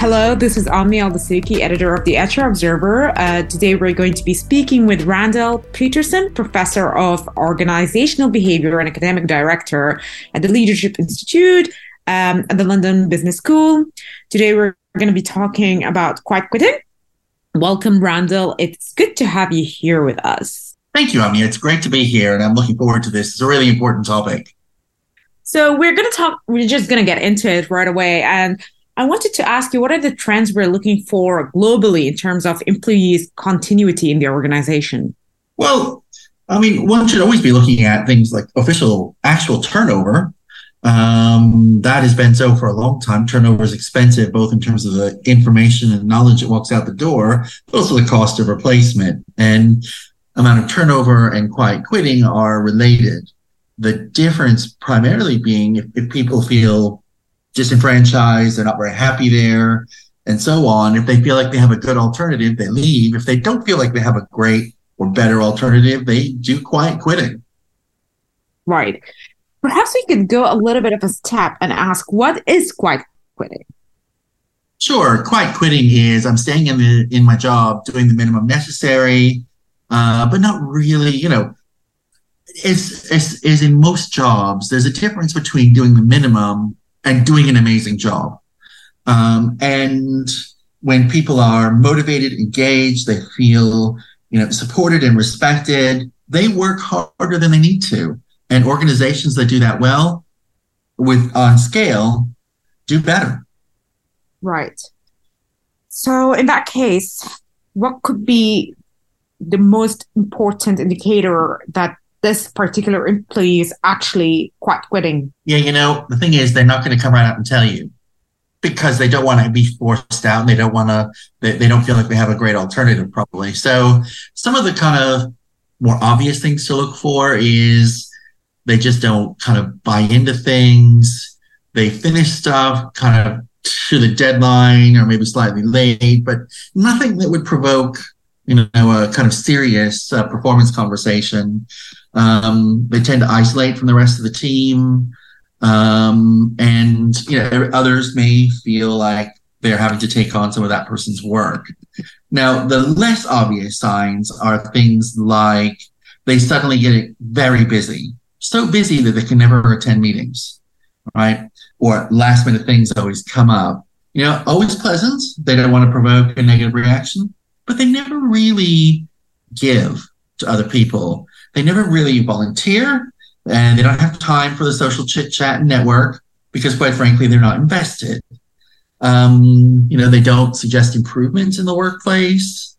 Hello, this is Ami Aldasuki, editor of the HR Observer. Uh, today we're going to be speaking with Randall Peterson, professor of organizational behavior and academic director at the Leadership Institute um, at the London Business School. Today we're going to be talking about quiet quitting. Welcome, Randall. It's good to have you here with us. Thank you, Ami. It's great to be here, and I'm looking forward to this. It's a really important topic. So we're going to talk. We're just going to get into it right away, and I wanted to ask you what are the trends we're looking for globally in terms of employees' continuity in the organization? Well, I mean, one should always be looking at things like official, actual turnover. Um, that has been so for a long time. Turnover is expensive, both in terms of the information and knowledge that walks out the door, but also the cost of replacement. And amount of turnover and quiet quitting are related. The difference primarily being if, if people feel disenfranchised, they're not very happy there, and so on. If they feel like they have a good alternative, they leave. If they don't feel like they have a great or better alternative, they do quiet quitting. Right. Perhaps we could go a little bit of a step and ask what is quiet quitting? Sure. Quiet quitting is I'm staying in the in my job, doing the minimum necessary, uh, but not really, you know, is is in most jobs, there's a difference between doing the minimum and doing an amazing job. Um, and when people are motivated, engaged, they feel you know supported and respected, they work harder than they need to. And organizations that do that well, with on scale, do better. Right. So in that case, what could be the most important indicator that this particular employee is actually quite quitting. Yeah, you know, the thing is, they're not going to come right out and tell you because they don't want to be forced out and they don't want to, they, they don't feel like they have a great alternative, probably. So, some of the kind of more obvious things to look for is they just don't kind of buy into things. They finish stuff kind of to the deadline or maybe slightly late, but nothing that would provoke you know, a kind of serious uh, performance conversation. Um, they tend to isolate from the rest of the team. Um, and, you know, others may feel like they're having to take on some of that person's work. Now, the less obvious signs are things like they suddenly get very busy, so busy that they can never attend meetings, right? Or last minute things always come up. You know, always pleasant. They don't want to provoke a negative reaction, but they never really give to other people. They never really volunteer and they don't have time for the social chit chat network because, quite frankly, they're not invested. Um, you know, they don't suggest improvements in the workplace.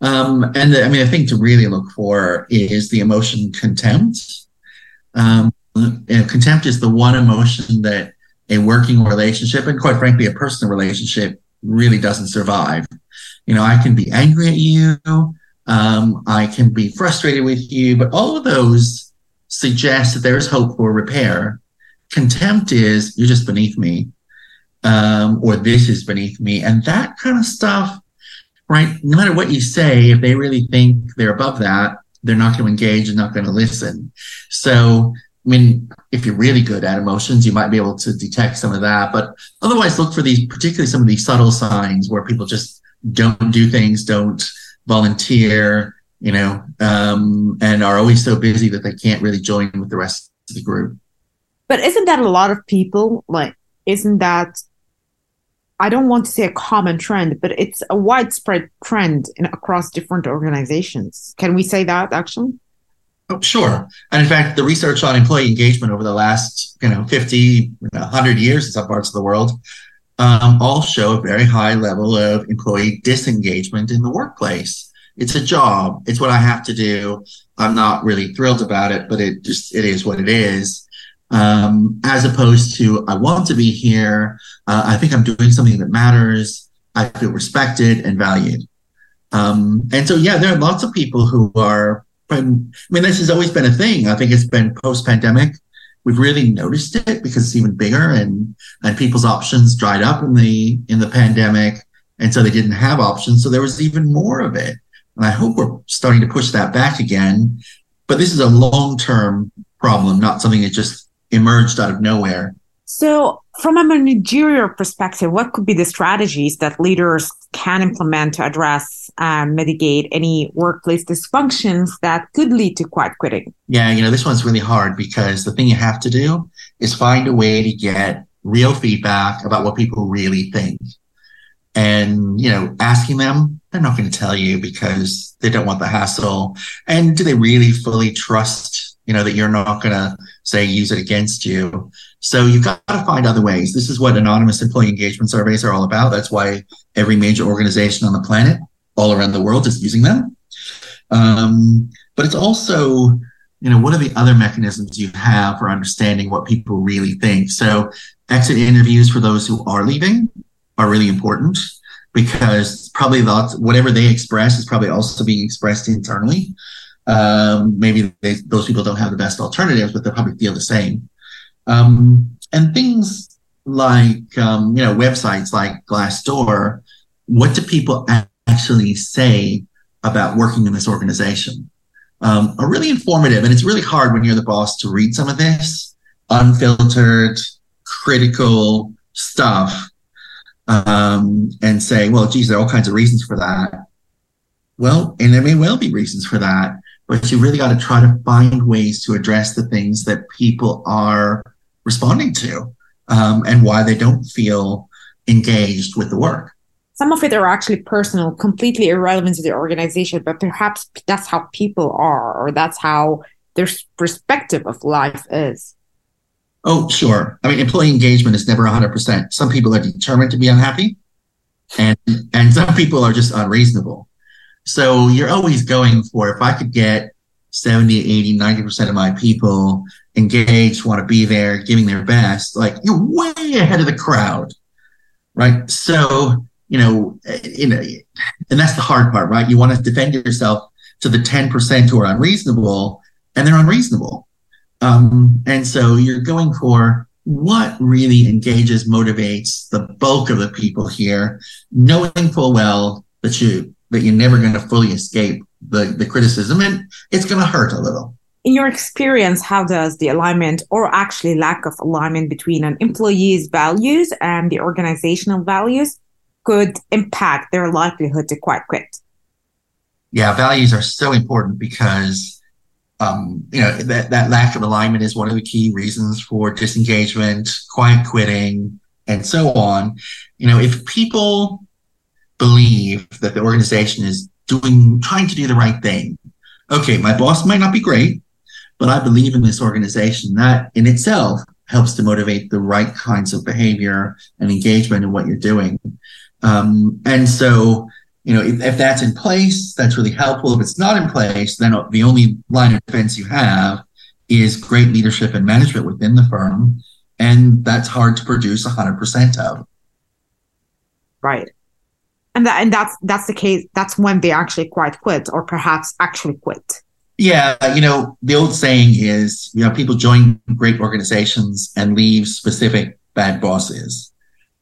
Um, and the, I mean, the thing to really look for is the emotion contempt. Um, contempt is the one emotion that a working relationship and, quite frankly, a personal relationship really doesn't survive. You know, I can be angry at you. Um, I can be frustrated with you, but all of those suggest that there is hope for repair. Contempt is you're just beneath me, um, or this is beneath me, and that kind of stuff. Right? No matter what you say, if they really think they're above that, they're not going to engage and not going to listen. So, I mean, if you're really good at emotions, you might be able to detect some of that. But otherwise, look for these, particularly some of these subtle signs where people just don't do things, don't volunteer, you know, um, and are always so busy that they can't really join with the rest of the group. But isn't that a lot of people? Like, isn't that, I don't want to say a common trend, but it's a widespread trend in, across different organizations. Can we say that actually? Oh, sure. And in fact, the research on employee engagement over the last, you know, 50, 100 years in some parts of the world um, all show a very high level of employee disengagement in the workplace. It's a job. It's what I have to do. I'm not really thrilled about it, but it just it is what it is. Um, as opposed to I want to be here. Uh, I think I'm doing something that matters. I feel respected and valued. Um, and so, yeah, there are lots of people who are. I mean, this has always been a thing. I think it's been post pandemic we've really noticed it because it's even bigger and and people's options dried up in the in the pandemic. And so they didn't have options. So there was even more of it. And i hope we're starting to push that back again. But this is a long term problem not something that just emerged out of nowhere So, from a managerial perspective, what could be the strategies that leaders can implement to address and mitigate any workplace dysfunctions that could lead to quiet quitting? Yeah, you know, this one's really hard because the thing you have to do is find a way to get real feedback about what people really think. And, you know, asking them, they're not going to tell you because they don't want the hassle. And do they really fully trust, you know, that you're not going to say use it against you? So you've got to find other ways. This is what anonymous employee engagement surveys are all about. That's why every major organization on the planet, all around the world, is using them. Um, but it's also, you know, what are the other mechanisms you have for understanding what people really think? So exit interviews for those who are leaving are really important because probably the, whatever they express is probably also being expressed internally. Um, maybe they, those people don't have the best alternatives, but they probably feel the same. Um, and things like, um, you know, websites like Glassdoor, what do people actually say about working in this organization? Um, are really informative. And it's really hard when you're the boss to read some of this unfiltered, critical stuff um, and say, well, geez, there are all kinds of reasons for that. Well, and there may well be reasons for that, but you really got to try to find ways to address the things that people are responding to um, and why they don't feel engaged with the work. Some of it are actually personal, completely irrelevant to the organization, but perhaps that's how people are, or that's how their perspective of life is. Oh, sure. I mean, employee engagement is never 100%. Some people are determined to be unhappy, and and some people are just unreasonable. So you're always going for if I could get 70, 80, 90% of my people engaged, want to be there, giving their best, like you're way ahead of the crowd. Right. So, you know, you know, and that's the hard part, right? You want to defend yourself to the 10% who are unreasonable and they're unreasonable. Um, and so you're going for what really engages, motivates the bulk of the people here, knowing full well that you that you're never going to fully escape the, the criticism and it's going to hurt a little. In your experience, how does the alignment or actually lack of alignment between an employee's values and the organizational values could impact their likelihood to quite quit? Yeah, values are so important because um, you know that, that lack of alignment is one of the key reasons for disengagement, quiet quitting, and so on. You know, if people believe that the organization is doing, trying to do the right thing. Okay, my boss might not be great, but I believe in this organization. That in itself helps to motivate the right kinds of behavior and engagement in what you're doing. Um, and so, you know, if, if, that's in place, that's really helpful. If it's not in place, then the only line of defense you have is great leadership and management within the firm. And that's hard to produce 100% of. Right and that and that's that's the case that's when they actually quite quit or perhaps actually quit yeah you know the old saying is you know people join great organizations and leave specific bad bosses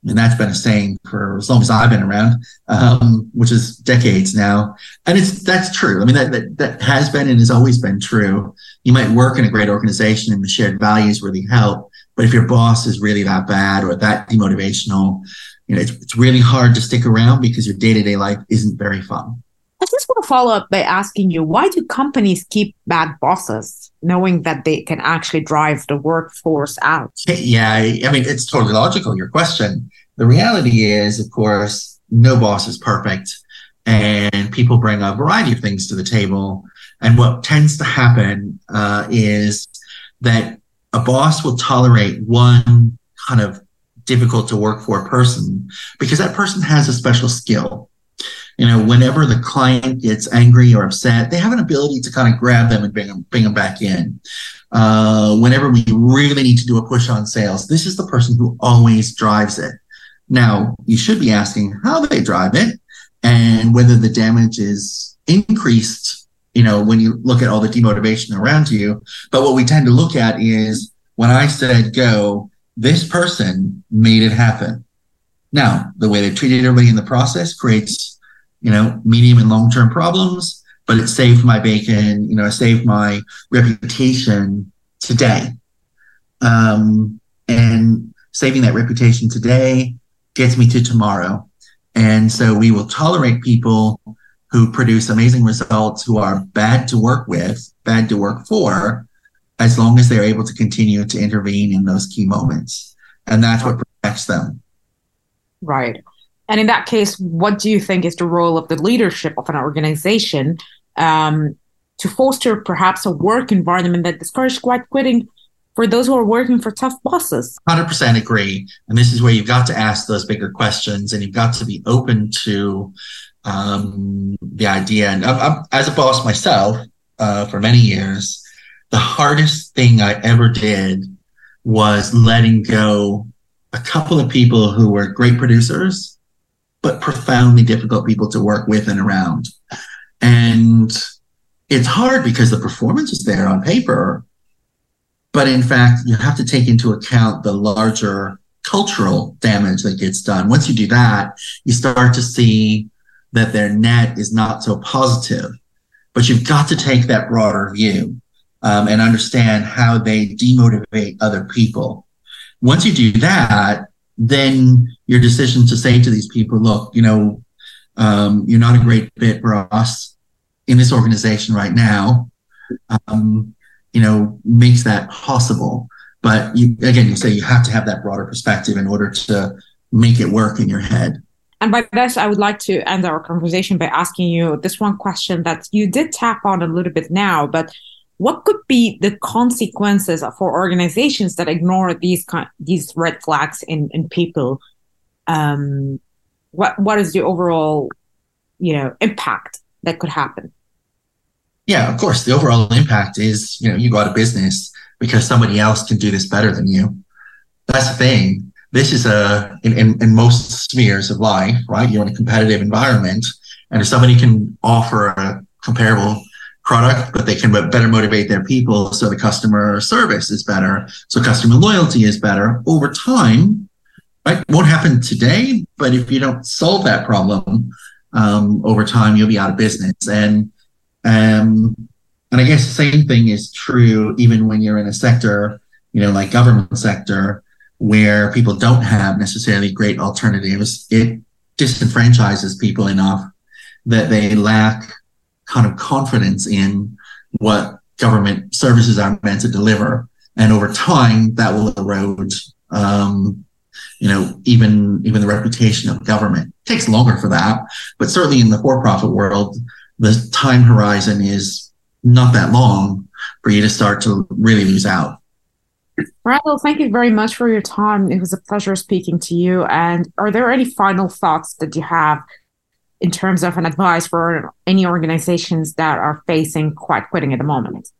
and that's been a saying for as long as I've been around, um, which is decades now. And it's that's true. I mean, that, that that has been and has always been true. You might work in a great organization and the shared values really help, but if your boss is really that bad or that demotivational, you know, it's, it's really hard to stick around because your day to day life isn't very fun. I just want to follow up by asking you why do companies keep bad bosses knowing that they can actually drive the workforce out? Yeah, I mean, it's totally logical, your question. The reality is, of course, no boss is perfect and people bring a variety of things to the table. And what tends to happen uh, is that a boss will tolerate one kind of difficult to work for a person because that person has a special skill. You know, whenever the client gets angry or upset, they have an ability to kind of grab them and bring them, bring them back in. Uh, whenever we really need to do a push on sales, this is the person who always drives it. Now, you should be asking how they drive it and whether the damage is increased, you know, when you look at all the demotivation around you. But what we tend to look at is when I said go, this person made it happen. Now, the way they treated everybody in the process creates, you know, medium and long term problems, but it saved my bacon, you know, it saved my reputation today. Um, and saving that reputation today gets me to tomorrow. And so we will tolerate people who produce amazing results who are bad to work with, bad to work for, as long as they're able to continue to intervene in those key moments. And that's what protects them. Right. And in that case, what do you think is the role of the leadership of an organization um, to foster perhaps a work environment that discourages quiet quitting for those who are working for tough bosses? 100% agree. And this is where you've got to ask those bigger questions and you've got to be open to um, the idea. And I'm, I'm, as a boss myself uh, for many years, the hardest thing I ever did was letting go a couple of people who were great producers, but profoundly difficult people to work with and around. And it's hard because the performance is there on paper, but in fact, you have to take into account the larger cultural damage that gets done. Once you do that, you start to see that their net is not so positive. But you've got to take that broader view um, and understand how they demotivate other people. Once you do that, then your decision to say to these people, look, you know, um, you're not a great fit for us in this organization right now, um, you know, makes that possible. But you, again, you say you have to have that broader perspective in order to make it work in your head. And by this, I would like to end our conversation by asking you this one question that you did tap on a little bit now, but what could be the consequences for organizations that ignore these these red flags in, in people? Um, what what is the overall, you know, impact that could happen? Yeah, of course, the overall impact is you know you go out of business because somebody else can do this better than you. That's the thing this is a in, in, in, most spheres of life, right? You're in a competitive environment, and if somebody can offer a comparable product, but they can better motivate their people, so the customer service is better, so customer loyalty is better over time. Right, won't happen today, but if you don't solve that problem um, over time, you'll be out of business. And um, and I guess the same thing is true even when you're in a sector, you know, like government sector where people don't have necessarily great alternatives, it disenfranchises people enough that they lack kind of confidence in what government services are meant to deliver. And over time, that will erode, um, you know, even even the reputation of government. It takes longer for that, but certainly in the for-profit world, the time horizon is not that long for you to start to really lose out. Randall, thank you very much for your time. It was a pleasure speaking to you. And are there any final thoughts that you have in terms of an advice for any organizations that are facing quiet quitting at the moment?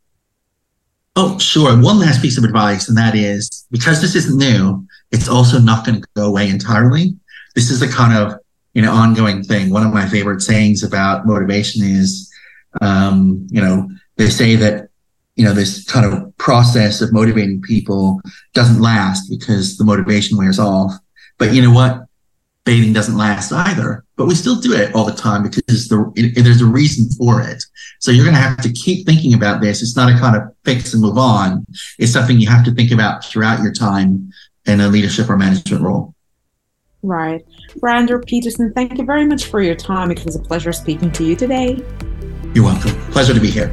Oh, sure. One last piece of advice, and that is because this isn't new, it's also not going to go away entirely. This is a kind of you know ongoing thing. One of my favorite sayings about motivation is, um, you know, they say that you know, this kind of process of motivating people doesn't last because the motivation wears off. But you know what? Bathing doesn't last either, but we still do it all the time because the, it, there's a reason for it. So you're going to have to keep thinking about this. It's not a kind of fix and move on. It's something you have to think about throughout your time in a leadership or management role. Right. Randall Peterson, thank you very much for your time. It was a pleasure speaking to you today. You're welcome. Pleasure to be here.